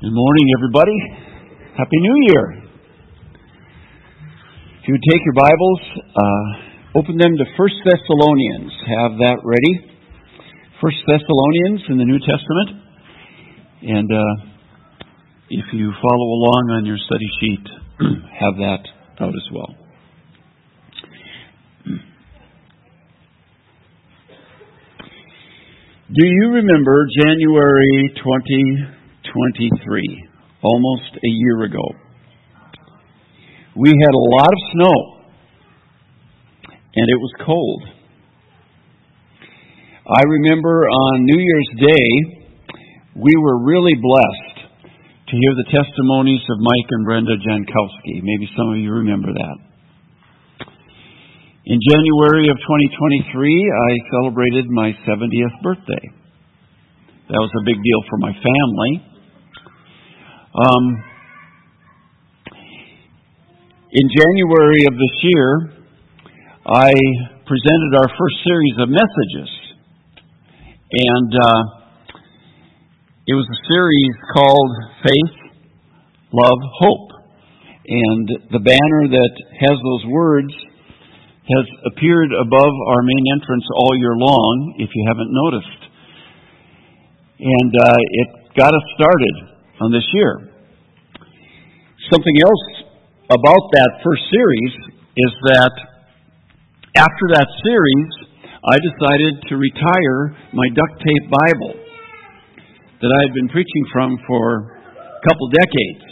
Good morning, everybody. Happy New Year. If you take your Bibles, uh, open them to First Thessalonians. Have that ready. First Thessalonians in the New Testament. And uh, if you follow along on your study sheet, have that out as well. Do you remember January 2023, almost a year ago? We had a lot of snow, and it was cold. I remember on New Year's Day, we were really blessed to hear the testimonies of Mike and Brenda Jankowski. Maybe some of you remember that. In January of 2023, I celebrated my 70th birthday. That was a big deal for my family. Um, in January of this year, I presented our first series of messages. And uh, it was a series called Faith, Love, Hope. And the banner that has those words has appeared above our main entrance all year long, if you haven't noticed. And uh, it got us started on this year. Something else about that first series is that after that series, I decided to retire my duct tape Bible that I had been preaching from for a couple decades.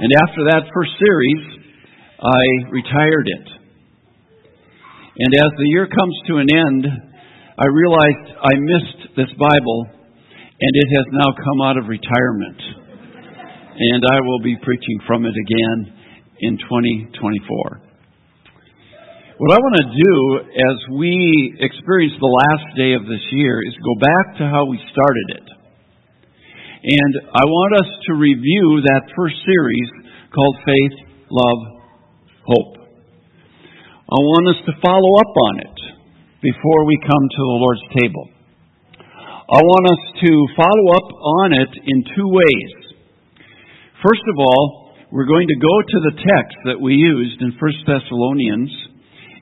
And after that first series, I retired it. And as the year comes to an end, I realized I missed this Bible, and it has now come out of retirement. And I will be preaching from it again in 2024. What I want to do as we experience the last day of this year is go back to how we started it. And I want us to review that first series called Faith, Love, Hope. I want us to follow up on it before we come to the Lord's table. I want us to follow up on it in two ways. First of all, we're going to go to the text that we used in 1 Thessalonians,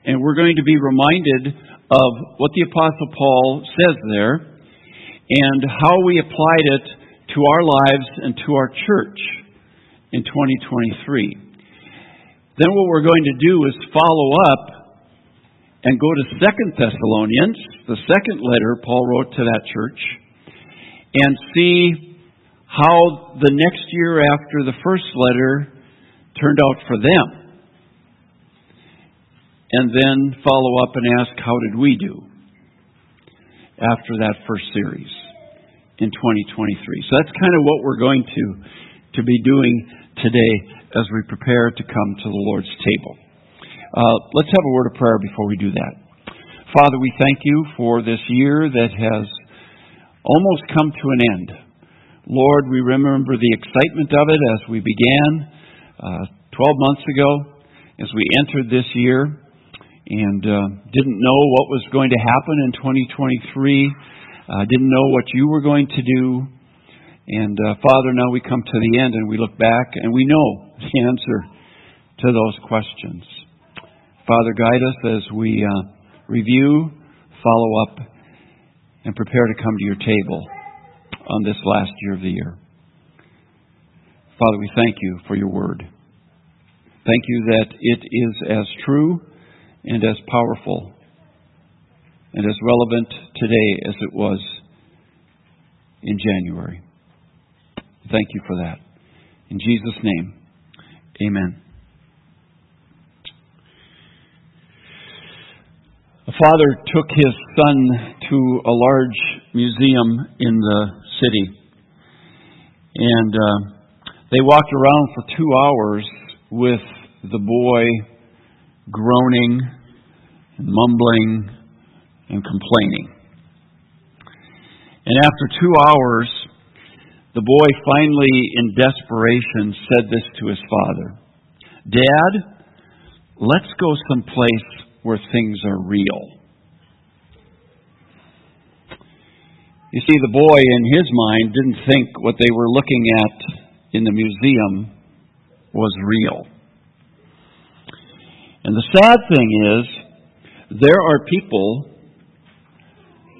and we're going to be reminded of what the Apostle Paul says there and how we applied it to our lives and to our church in 2023. Then what we're going to do is follow up and go to Second Thessalonians, the second letter Paul wrote to that church, and see how the next year after the first letter turned out for them. And then follow up and ask, how did we do after that first series in 2023? So that's kind of what we're going to, to be doing today as we prepare to come to the Lord's table. Uh, let's have a word of prayer before we do that. Father, we thank you for this year that has almost come to an end. Lord, we remember the excitement of it as we began uh, 12 months ago, as we entered this year, and uh, didn't know what was going to happen in 2023, uh, didn't know what you were going to do. And uh, Father, now we come to the end and we look back and we know the answer to those questions. Father, guide us as we uh, review, follow up, and prepare to come to your table on this last year of the year. Father, we thank you for your word. Thank you that it is as true and as powerful and as relevant today as it was in January. Thank you for that. In Jesus' name. Amen. A father took his son to a large museum in the city, and uh, they walked around for two hours with the boy groaning and mumbling and complaining. And after two hours, the boy finally, in desperation, said this to his father Dad, let's go someplace where things are real. You see, the boy in his mind didn't think what they were looking at in the museum was real. And the sad thing is, there are people,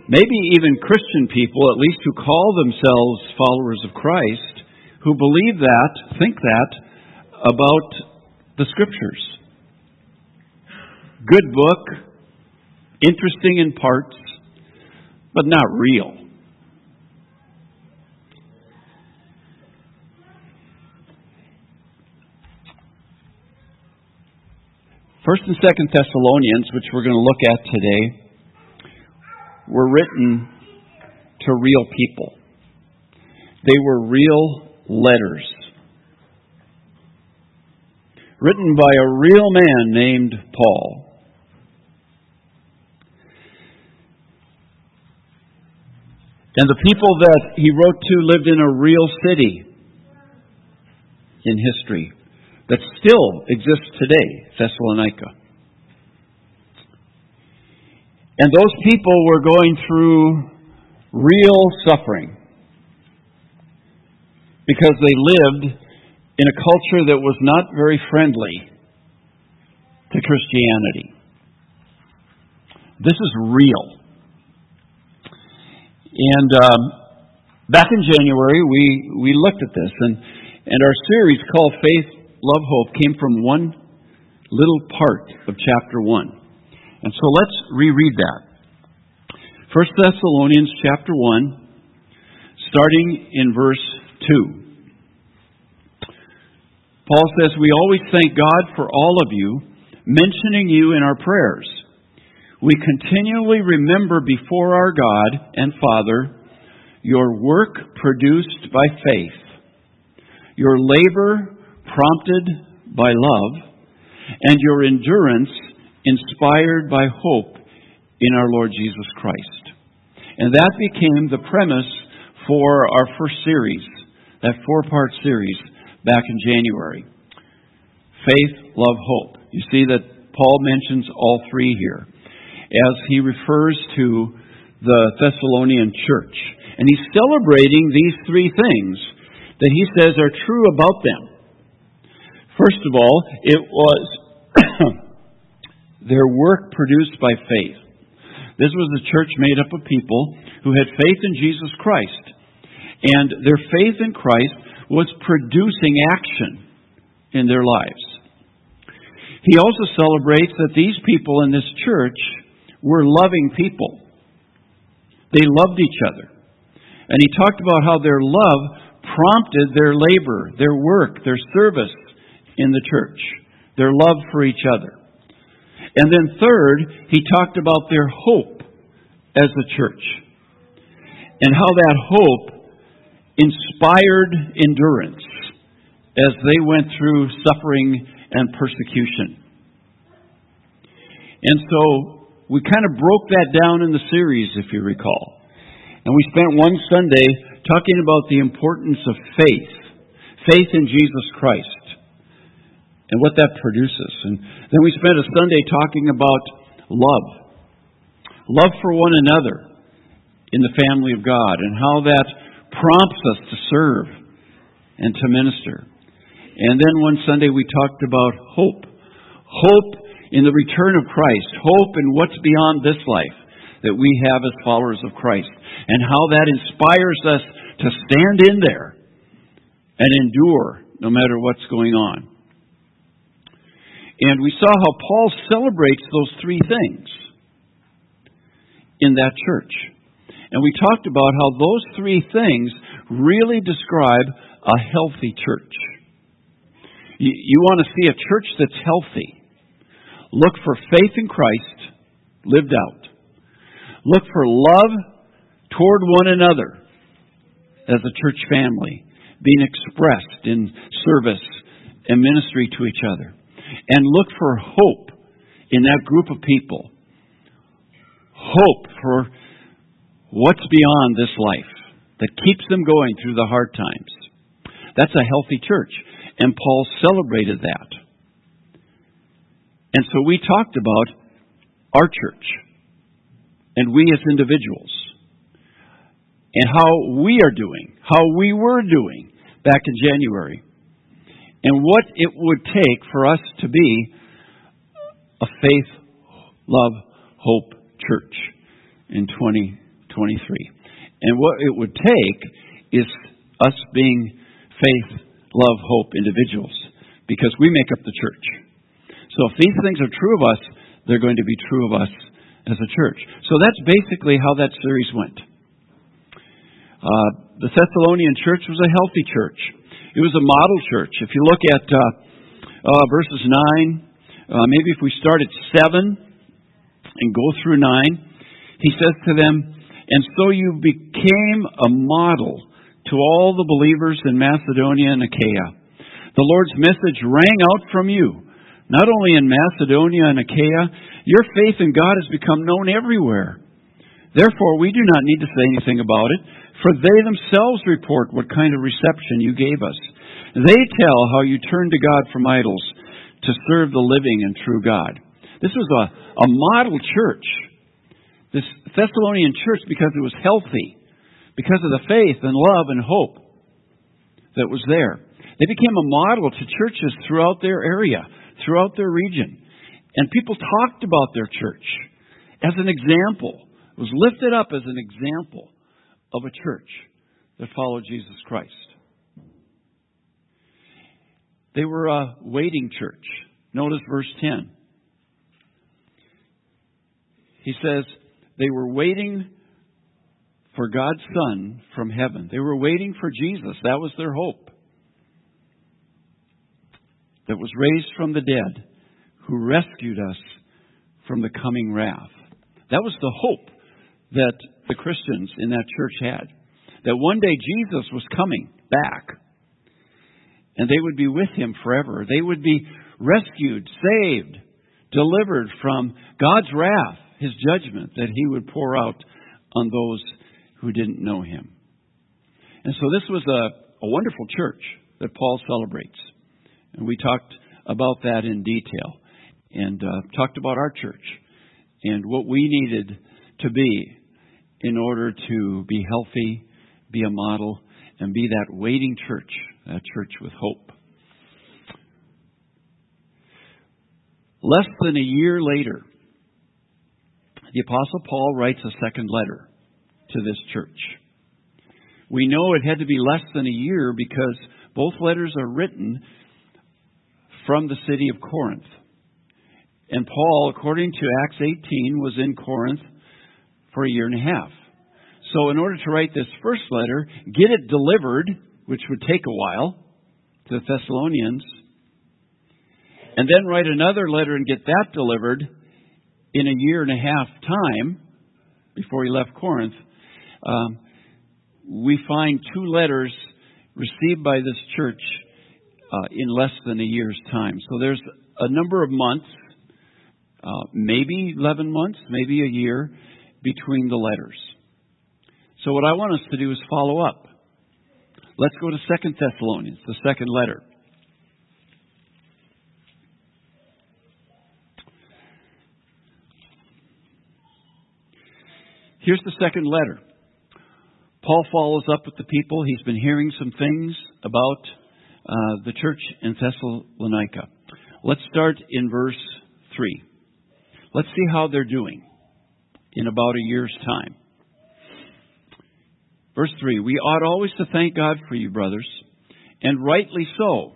maybe even Christian people, at least who call themselves followers of Christ, who believe that, think that about the Scriptures. Good book, interesting in parts, but not real. First and Second Thessalonians, which we're going to look at today, were written to real people. They were real letters. Written by a real man named Paul. And the people that he wrote to lived in a real city in history that still exists today, Thessalonica. And those people were going through real suffering because they lived in a culture that was not very friendly to Christianity. This is real. And um, back in January, we, we looked at this, and, and our series called Faith love hope came from one little part of chapter 1. And so let's reread that. 1 Thessalonians chapter 1, starting in verse 2. Paul says, We always thank God for all of you, mentioning you in our prayers. We continually remember before our God and Father your work produced by faith, your labor prompted by love, and your endurance inspired by hope in our Lord Jesus Christ. And that became the premise for our first series, that four part series back in January. Faith, love, hope. You see that Paul mentions all three here as he refers to the Thessalonian church. And he's celebrating these three things that he says are true about them. First of all, it was their work produced by faith. This was a church made up of people who had faith in Jesus Christ. And their faith in Christ was producing action in their lives. He also celebrates that these people in this church were loving people. They loved each other. And he talked about how their love prompted their labor, their work, their service, in the church, their love for each other. And then, third, he talked about their hope as a church and how that hope inspired endurance as they went through suffering and persecution. And so we kind of broke that down in the series, if you recall. And we spent one Sunday talking about the importance of faith, faith in Jesus Christ and what that produces. And then we spent a Sunday talking about love. Love for one another in the family of God and how that prompts us to serve and to minister. And then one Sunday we talked about hope. Hope in the return of Christ. Hope in what's beyond this life that we have as followers of Christ. And how that inspires us to stand in there and endure no matter what's going on. And we saw how Paul celebrates those three things in that church. And we talked about how those three things really describe a healthy church. You, you want to see a church that's healthy. Look for faith in Christ lived out. Look for love toward one another as a church family being expressed in service and ministry to each other and look for hope in that group of people. Hope for what's beyond this life that keeps them going through the hard times. That's a healthy church. And Paul celebrated that. And so we talked about our church and we as individuals. and how we are doing, how we were doing back in January, and what it would take for us to be a faith, love, hope church in 2023. And what it would take is us being faith, love, hope individuals, because we make up the church. So if these things are true of us, they're going to be true of us as a church. So that's basically how that series went. Uh, the Thessalonian church was a healthy church. It was a model church. If you look at uh, uh, verses 9, uh, maybe if we start at 7 and go through 9, he says to them, And so you became a model to all the believers in Macedonia and Achaia. The Lord's message rang out from you. Not only in Macedonia and Achaia, your faith in God has become known everywhere. Therefore, we do not need to say anything about it, for they themselves report what kind of reception you gave us. They tell how you turned to God from idols to serve the living and true God. This was a, a model church. This Thessalonian church, because it was healthy, because of the faith and love and hope that was there. They became a model to churches throughout their area, throughout their region. And people talked about their church as an example. It was lifted up as an example of a church that followed Jesus Christ. They were a waiting church. Notice verse 10. He says, they were waiting for God's Son from heaven. They were waiting for Jesus. That was their hope. That was raised from the dead, who rescued us from the coming wrath. That was the hope that the Christians in that church had. That one day Jesus was coming back and they would be with him forever. They would be rescued, saved, delivered from God's wrath, his judgment that he would pour out on those who didn't know him. And so this was a, a wonderful church that Paul celebrates. And we talked about that in detail and uh, talked about our church and what we needed to be in order to be healthy, be a model, and be that waiting church a church with hope. Less than a year later, the Apostle Paul writes a second letter to this church. We know it had to be less than a year because both letters are written from the city of Corinth. And Paul, according to Acts 18, was in Corinth for a year and a half. So, in order to write this first letter, get it delivered which would take a while, to the Thessalonians, and then write another letter and get that delivered in a year and a half time before he left Corinth, um, we find two letters received by this church uh, in less than a year's time. So there's a number of months, uh, maybe 11 months, maybe a year, between the letters. So what I want us to do is follow up. Let's go to Second Thessalonians, the second letter. Here's the second letter. Paul follows up with the people. He's been hearing some things about uh, the church in Thessalonica. Let's start in verse 3. Let's see how they're doing in about a year's time. Verse 3 We ought always to thank God for you, brothers, and rightly so,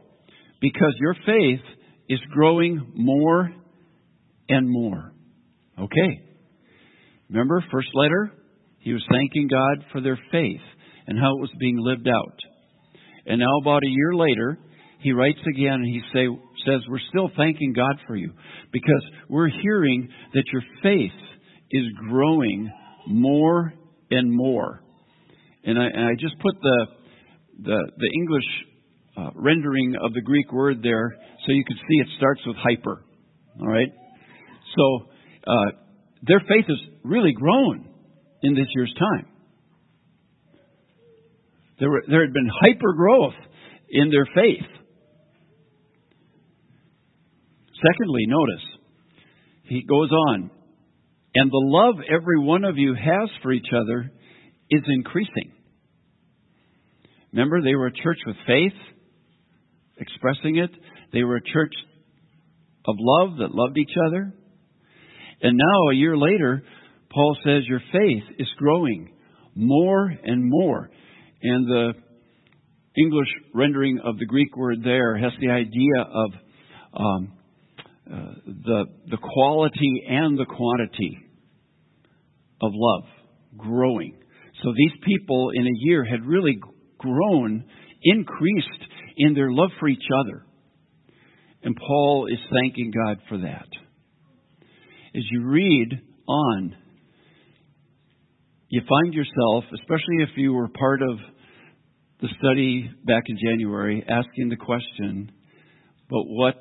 because your faith is growing more and more. Okay. Remember, first letter? He was thanking God for their faith and how it was being lived out. And now, about a year later, he writes again and he say, says, We're still thanking God for you because we're hearing that your faith is growing more and more. And I, and I just put the, the, the English uh, rendering of the Greek word there so you can see it starts with hyper. All right? So uh, their faith has really grown in this year's time. There, were, there had been hyper growth in their faith. Secondly, notice, he goes on, and the love every one of you has for each other is increasing. Remember, they were a church with faith, expressing it. They were a church of love that loved each other. And now, a year later, Paul says your faith is growing more and more. And the English rendering of the Greek word there has the idea of um, uh, the, the quality and the quantity of love growing. So these people in a year had really grown, increased in their love for each other. And Paul is thanking God for that. As you read on, you find yourself, especially if you were part of the study back in January, asking the question, but what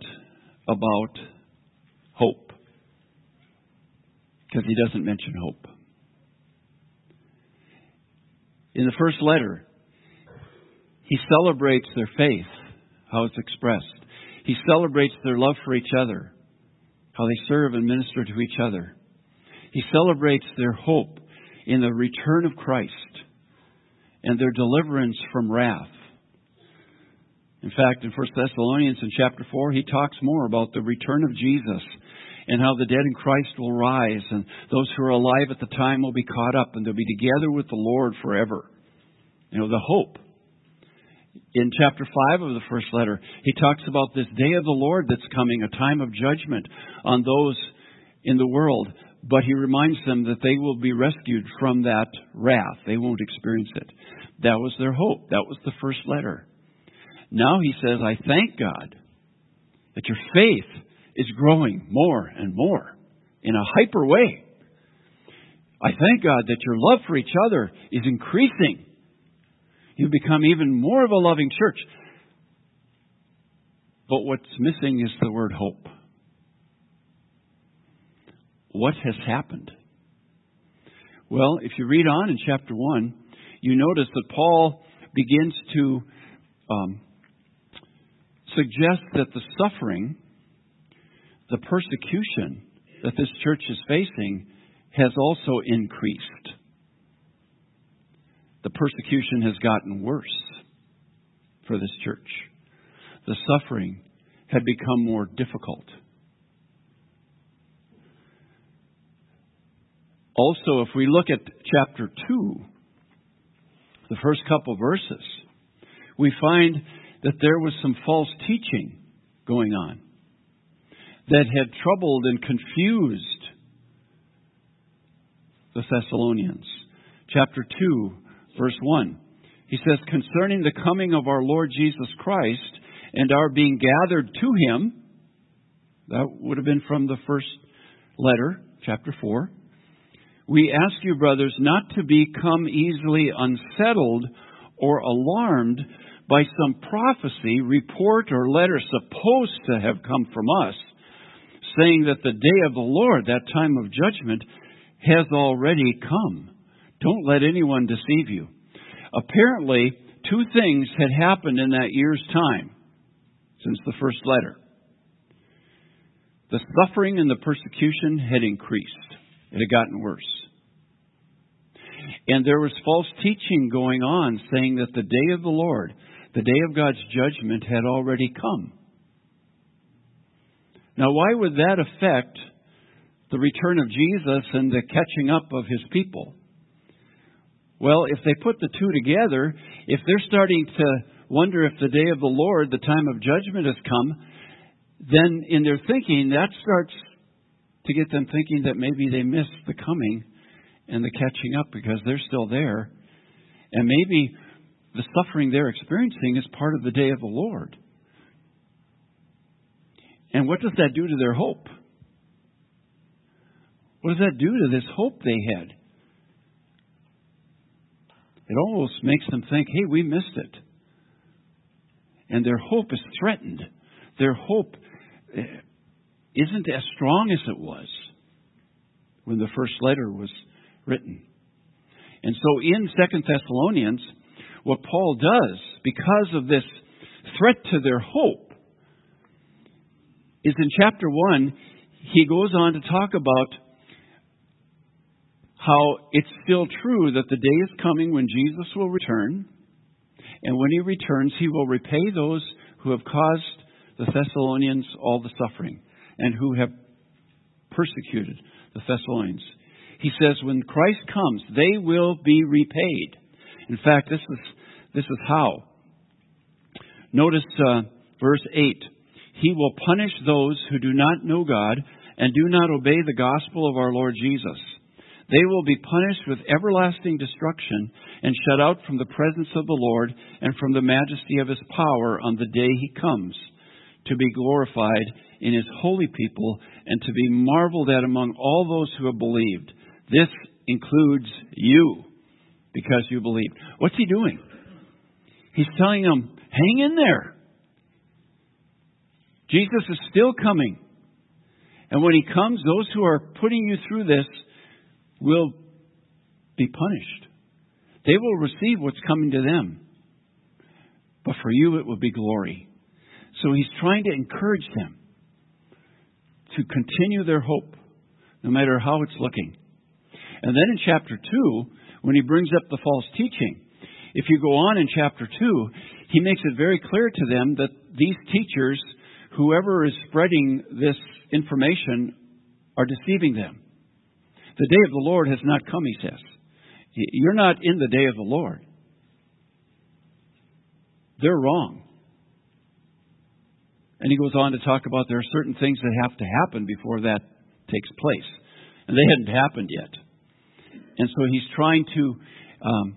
about hope? Because he doesn't mention hope. In the first letter, he celebrates their faith, how it's expressed. He celebrates their love for each other, how they serve and minister to each other. He celebrates their hope in the return of Christ and their deliverance from wrath. In fact, in 1 Thessalonians in chapter 4, he talks more about the return of Jesus and how the dead in Christ will rise and those who are alive at the time will be caught up and they'll be together with the Lord forever. You know, the hope. In chapter 5 of the first letter, he talks about this day of the Lord that's coming, a time of judgment on those in the world. But he reminds them that they will be rescued from that wrath. They won't experience it. That was their hope. That was the first letter. Now he says, I thank God that your faith is growing more and more in a hyper way. I thank God that your love for each other is increasing. You become even more of a loving church. But what's missing is the word hope. What has happened? Well, if you read on in chapter 1, you notice that Paul begins to um, suggest that the suffering, the persecution that this church is facing has also increased. The persecution has gotten worse for this church. The suffering had become more difficult. Also, if we look at chapter 2, the first couple verses, we find that there was some false teaching going on that had troubled and confused the Thessalonians. Chapter 2, verse 1. He says, Concerning the coming of our Lord Jesus Christ and our being gathered to him, that would have been from the first letter, chapter 4. We ask you, brothers, not to become easily unsettled or alarmed by some prophecy, report, or letter supposed to have come from us, saying that the day of the Lord, that time of judgment, has already come. Don't let anyone deceive you. Apparently, two things had happened in that year's time since the first letter. The suffering and the persecution had increased. It had gotten worse. And there was false teaching going on saying that the day of the Lord, the day of God's judgment, had already come. Now, why would that affect the return of Jesus and the catching up of his people? Well, if they put the two together, if they're starting to wonder if the day of the Lord, the time of judgment, has come, then in their thinking, that starts to get them thinking that maybe they missed the coming and the catching up because they're still there. And maybe the suffering they're experiencing is part of the day of the Lord. And what does that do to their hope? What does that do to this hope they had? It almost makes them think, hey, we missed it. And their hope is threatened. Their hope eh, isn't as strong as it was when the first letter was written. And so in Second Thessalonians, what Paul does, because of this threat to their hope, is in chapter 1, he goes on to talk about how it's still true that the day is coming when Jesus will return, and when he returns, he will repay those who have caused the Thessalonians all the suffering and who have persecuted the Thessalonians. He says, when Christ comes, they will be repaid. In fact, this is, this is how. Notice uh, verse 8. He will punish those who do not know God and do not obey the gospel of our Lord Jesus. They will be punished with everlasting destruction and shut out from the presence of the Lord and from the majesty of his power on the day he comes to be glorified in his holy people and to be marveled at among all those who have believed. This includes you because you believed. What's he doing? He's telling them, hang in there. Jesus is still coming. And when he comes, those who are putting you through this will be punished. They will receive what's coming to them. But for you, it will be glory. So he's trying to encourage them to continue their hope, no matter how it's looking. And then in chapter 2, when he brings up the false teaching, if you go on in chapter 2, he makes it very clear to them that these teachers, whoever is spreading this information, are deceiving them. The day of the Lord has not come, he says. You're not in the day of the Lord. They're wrong. And he goes on to talk about there are certain things that have to happen before that takes place. And they hadn't happened yet. And so he's trying to um,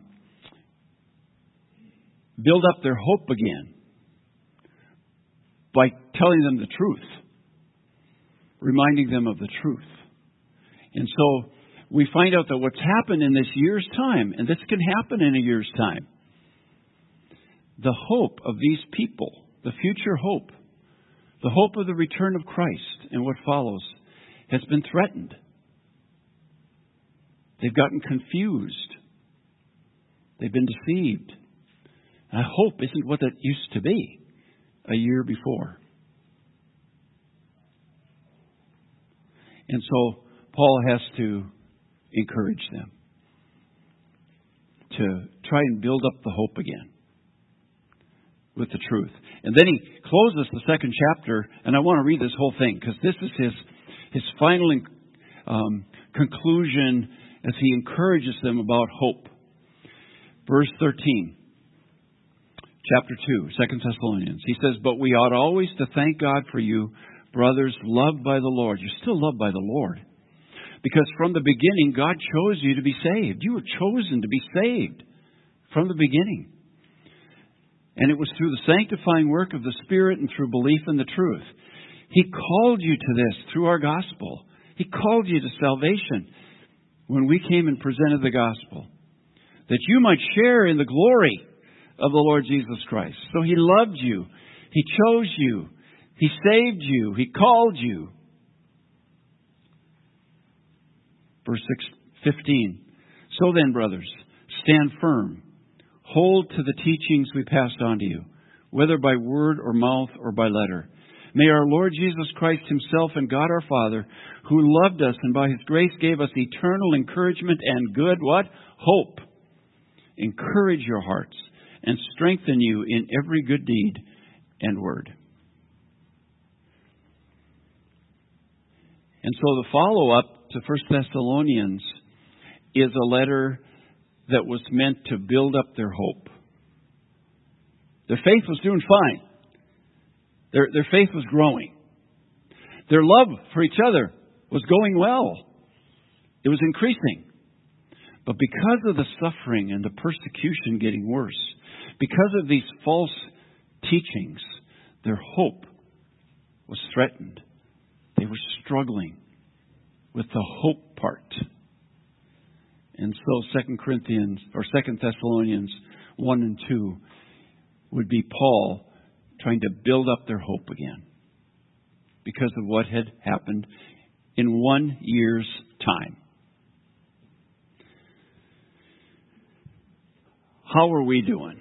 build up their hope again by telling them the truth, reminding them of the truth. And so we find out that what's happened in this year's time, and this can happen in a year's time, the hope of these people, the future hope, the hope of the return of Christ and what follows, has been threatened. They've gotten confused. They've been deceived. And hope isn't what it used to be a year before. And so Paul has to encourage them to try and build up the hope again with the truth. And then he closes the second chapter, and I want to read this whole thing because this is his, his final um, conclusion as he encourages them about hope. Verse 13, chapter 2, 2 Thessalonians. He says, But we ought always to thank God for you, brothers, loved by the Lord. You're still loved by the Lord. Because from the beginning, God chose you to be saved. You were chosen to be saved from the beginning. And it was through the sanctifying work of the Spirit and through belief in the truth. He called you to this through our gospel. He called you to salvation when we came and presented the gospel. That you might share in the glory of the Lord Jesus Christ. So He loved you. He chose you. He saved you. He called you. Verse 6, 15. So then, brothers, stand firm. Hold to the teachings we passed on to you, whether by word or mouth or by letter. May our Lord Jesus Christ Himself and God our Father, who loved us and by His grace gave us eternal encouragement and good what? Hope. Encourage your hearts and strengthen you in every good deed and word. And so the follow up to 1 Thessalonians is a letter that was meant to build up their hope. Their faith was doing fine. Their, their faith was growing. Their love for each other was going well. It was increasing. But because of the suffering and the persecution getting worse, because of these false teachings, their hope was threatened. They were struggling with the hope part. And so Second Corinthians or Second Thessalonians 1 and 2 would be Paul trying to build up their hope again because of what had happened in one year's time. How are we doing?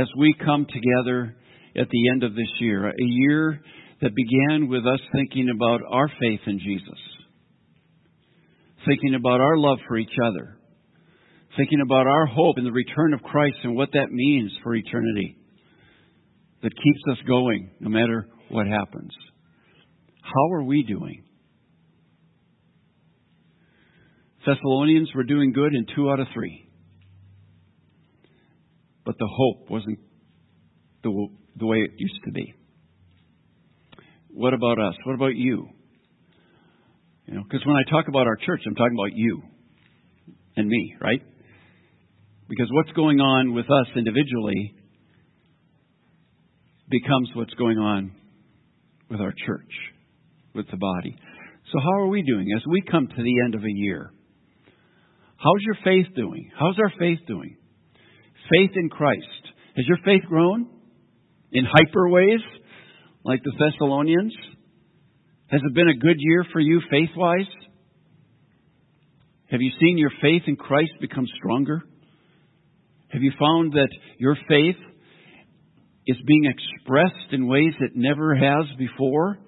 As we come together at the end of this year, a year that began with us thinking about our faith in Jesus thinking about our love for each other, thinking about our hope in the return of Christ and what that means for eternity that keeps us going no matter what happens. How are we doing? Thessalonians were doing good in two out of three. But the hope wasn't the, the way it used to be. What about us? What about you? You know, because when I talk about our church, I'm talking about you and me, right? Because what's going on with us individually becomes what's going on with our church, with the body. So, how are we doing as we come to the end of a year? How's your faith doing? How's our faith doing? Faith in Christ. Has your faith grown in hyper ways like the Thessalonians? Has it been a good year for you faith wise? Have you seen your faith in Christ become stronger? Have you found that your faith is being expressed in ways it never has before?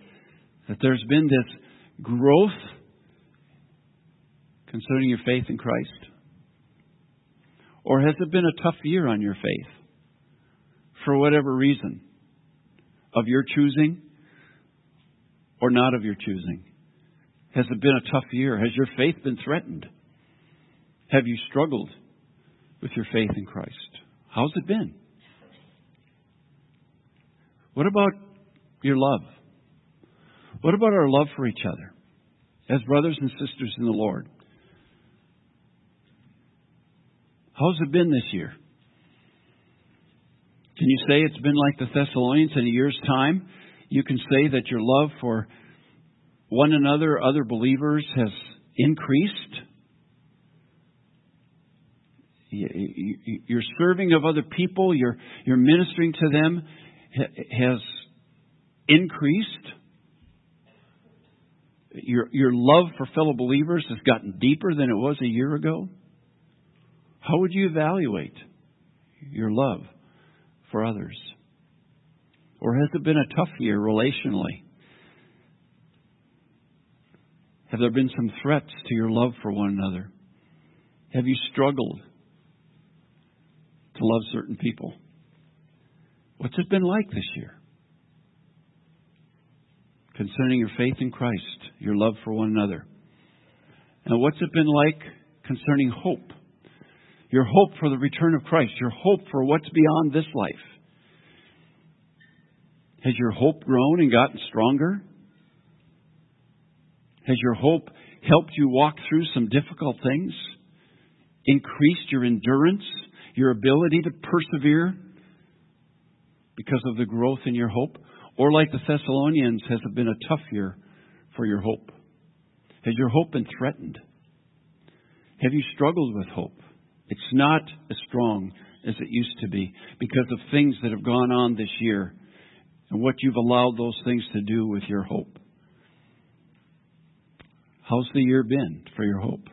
That there's been this growth concerning your faith in Christ? Or has it been a tough year on your faith for whatever reason? Of your choosing or not of your choosing? Has it been a tough year? Has your faith been threatened? Have you struggled with your faith in Christ? How's it been? What about your love? What about our love for each other as brothers and sisters in the Lord? How's it been this year? Can you say it's been like the Thessalonians in a year's time? You can say that your love for one another, other believers, has increased. Your serving of other people, your, your ministering to them has increased. Your, your love for fellow believers has gotten deeper than it was a year ago. How would you evaluate your love for others? Or has it been a tough year relationally? Have there been some threats to your love for one another? Have you struggled to love certain people? What's it been like this year? Concerning your faith in Christ, your love for one another. And what's it been like concerning hope? Your hope for the return of Christ, your hope for what's beyond this life. Has your hope grown and gotten stronger? Has your hope helped you walk through some difficult things? Increased your endurance, your ability to persevere because of the growth in your hope? Or like the Thessalonians, has it been a tough year for your hope? Has your hope been threatened? Have you struggled with hope? It's not as strong as it used to be because of things that have gone on this year and what you've allowed those things to do with your hope. How's the year been for your hope?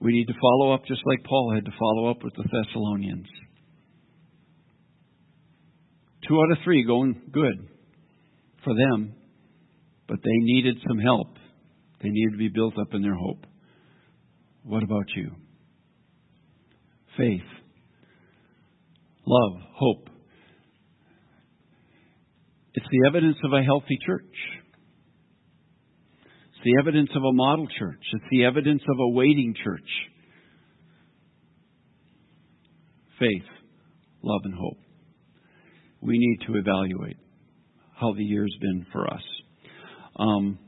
We need to follow up just like Paul had to follow up with the Thessalonians. Two out of three going good for them, but they needed some help. They needed to be built up in their hope. What about you? Faith, love, hope. It's the evidence of a healthy church. It's the evidence of a model church. It's the evidence of a waiting church. Faith, love, and hope. We need to evaluate how the year's been for us. Um,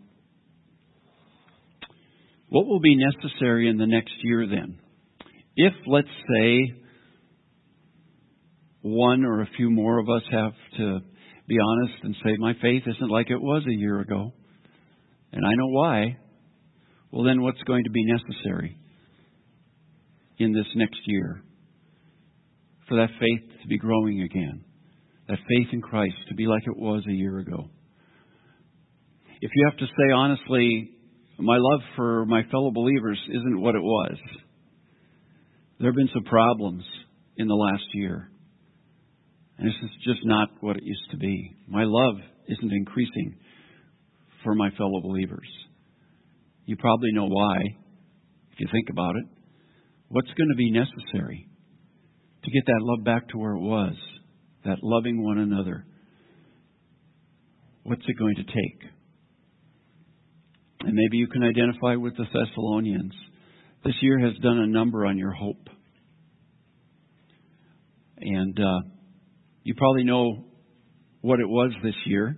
what will be necessary in the next year then? If, let's say, one or a few more of us have to be honest and say, my faith isn't like it was a year ago, and I know why, well, then what's going to be necessary in this next year for that faith to be growing again? That faith in Christ to be like it was a year ago? If you have to say honestly, my love for my fellow believers isn't what it was. There have been some problems in the last year. And this is just not what it used to be. My love isn't increasing for my fellow believers. You probably know why, if you think about it. What's going to be necessary to get that love back to where it was? That loving one another. What's it going to take? And maybe you can identify with the Thessalonians. This year has done a number on your hope. And uh, you probably know what it was this year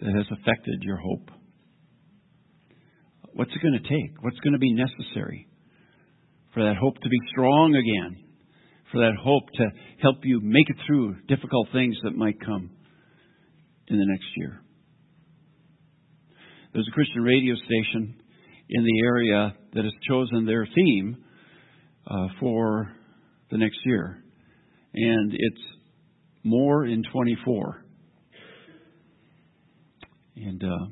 that has affected your hope. What's it going to take? What's going to be necessary for that hope to be strong again? For that hope to help you make it through difficult things that might come in the next year? There's a Christian radio station in the area that has chosen their theme uh, for the next year, and it's more in 24. And uh,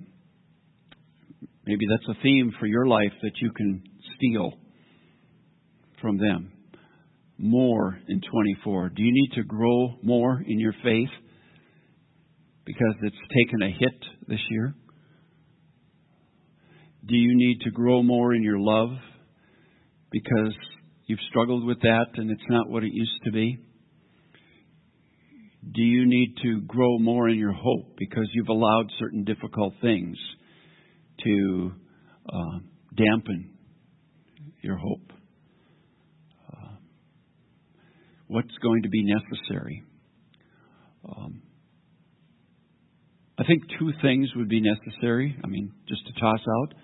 maybe that's a theme for your life that you can steal from them. More in 24. Do you need to grow more in your faith because it's taken a hit this year? Do you need to grow more in your love because you've struggled with that and it's not what it used to be? Do you need to grow more in your hope because you've allowed certain difficult things to uh, dampen your hope? Uh, what's going to be necessary? Um, I think two things would be necessary. I mean, just to toss out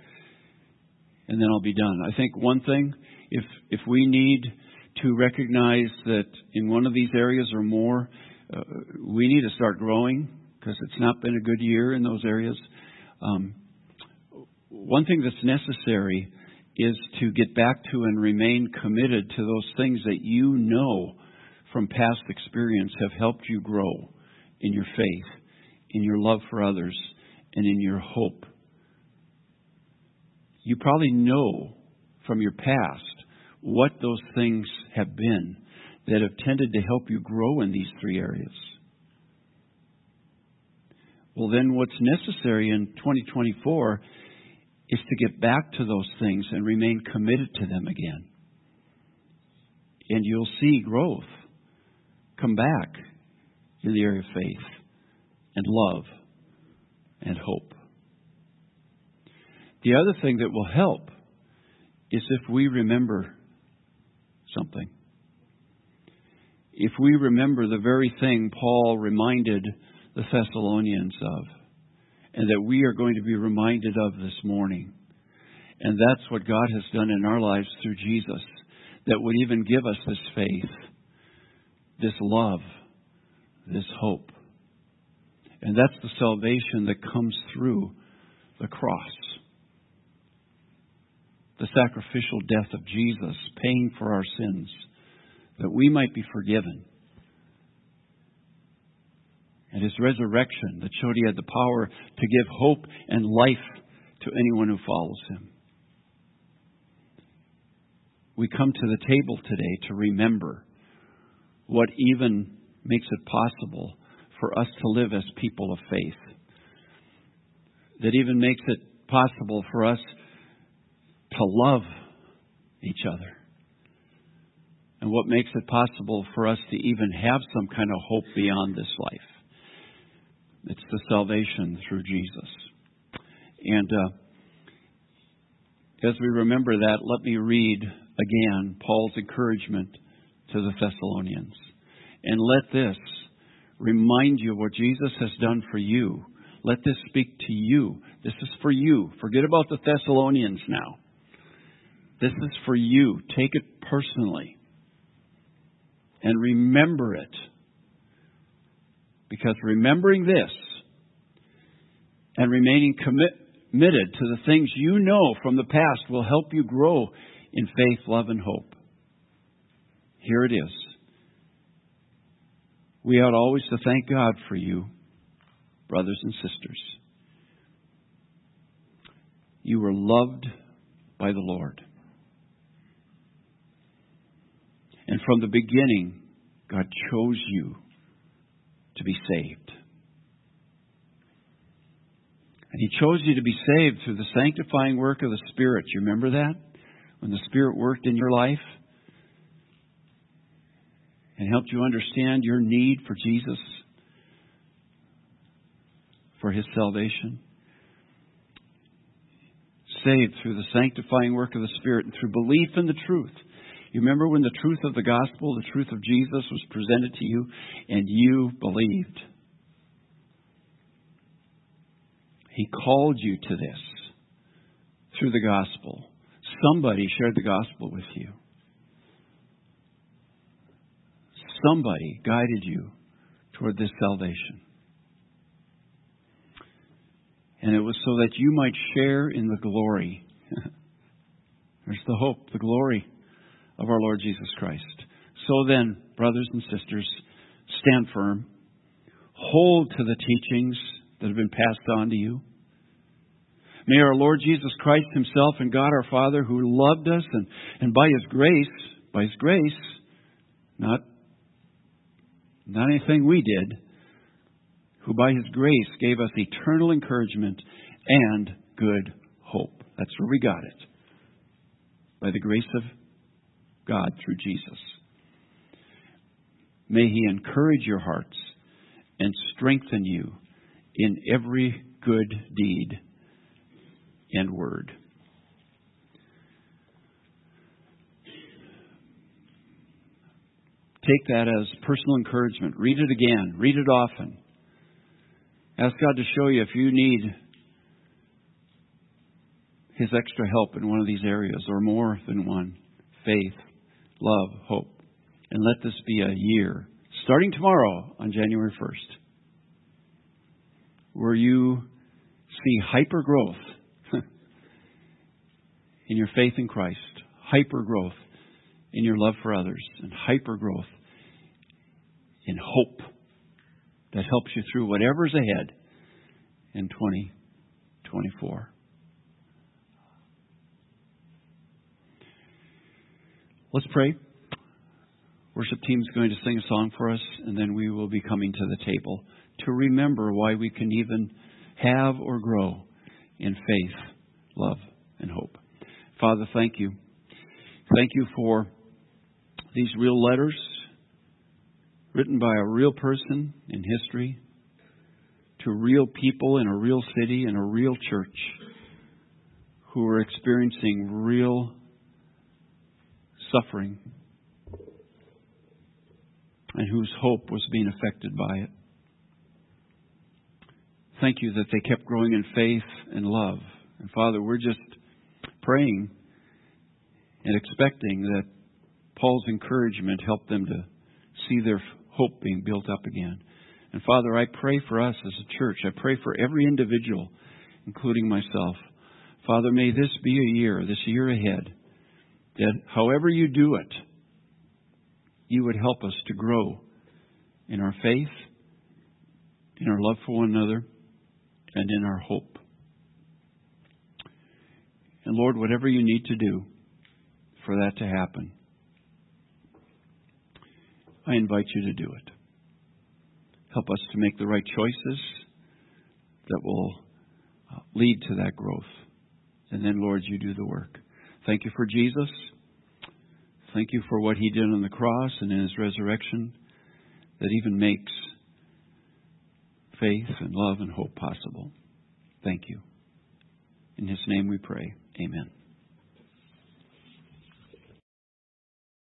and then I'll be done. I think one thing, if if we need to recognize that in one of these areas or more, uh, we need to start growing because it's not been a good year in those areas. Um, one thing that's necessary is to get back to and remain committed to those things that you know from past experience have helped you grow in your faith, in your love for others, and in your hope you probably know from your past what those things have been that have tended to help you grow in these three areas. Well, then what's necessary in 2024 is to get back to those things and remain committed to them again. And you'll see growth come back in the area of faith and love and hope. The other thing that will help is if we remember something. If we remember the very thing Paul reminded the Thessalonians of, and that we are going to be reminded of this morning. And that's what God has done in our lives through Jesus, that would even give us this faith, this love, this hope. And that's the salvation that comes through the cross the sacrificial death of Jesus, paying for our sins, that we might be forgiven. And his resurrection that showed he had the power to give hope and life to anyone who follows him. We come to the table today to remember what even makes it possible for us to live as people of faith. That even makes it possible for us to love each other. And what makes it possible for us to even have some kind of hope beyond this life. It's the salvation through Jesus. And uh, as we remember that, let me read again Paul's encouragement to the Thessalonians. And let this remind you what Jesus has done for you. Let this speak to you. This is for you. Forget about the Thessalonians now. This is for you. Take it personally. And remember it. Because remembering this and remaining committed to the things you know from the past will help you grow in faith, love, and hope. Here it is. We ought always to thank God for you, brothers and sisters. You were loved by the Lord. And from the beginning, God chose you to be saved. And He chose you to be saved through the sanctifying work of the Spirit. You remember that? When the Spirit worked in your life and helped you understand your need for Jesus, for His salvation. Saved through the sanctifying work of the Spirit and through belief in the truth. You remember when the truth of the gospel, the truth of Jesus was presented to you and you believed. He called you to this through the gospel. Somebody shared the gospel with you. Somebody guided you toward this salvation. And it was so that you might share in the glory. There's the hope, the glory of our Lord Jesus Christ. So then, brothers and sisters, stand firm. Hold to the teachings that have been passed on to you. May our Lord Jesus Christ Himself and God our Father, who loved us and, and by His grace, by His grace, not, not anything we did, who by His grace gave us eternal encouragement and good hope. That's where we got it. By the grace of God through Jesus. May He encourage your hearts and strengthen you in every good deed and word. Take that as personal encouragement. Read it again. Read it often. Ask God to show you if you need His extra help in one of these areas or more than one faith, love, hope. And let this be a year, starting tomorrow on January 1st, where you see hyper growth in your faith in Christ, hyper growth in your love for others, and hyper growth in hope that helps you through whatever's ahead in 2024. Let's pray. Worship team is going to sing a song for us, and then we will be coming to the table to remember why we can even have or grow in faith, love, and hope. Father, thank you. Thank you for these real letters written by a real person in history to real people in a real city in a real church who are experiencing real suffering and whose hope was being affected by it. Thank you that they kept growing in faith and love. And Father, we're just praying and expecting that Paul's encouragement helped them to see their hope being built up again. And Father, I pray for us as a church. I pray for every individual, including myself. Father, may this be a year, this year ahead, that however you do it, you would help us to grow in our faith, in our love for one another, and in our hope. And Lord, whatever you need to do for that to happen, I invite you to do it. Help us to make the right choices that will uh, lead to that growth. And then, Lord, you do the work. Thank you for Jesus. Thank you for what he did on the cross and in his resurrection that even makes faith and love and hope possible. Thank you. In his name we pray. Amen.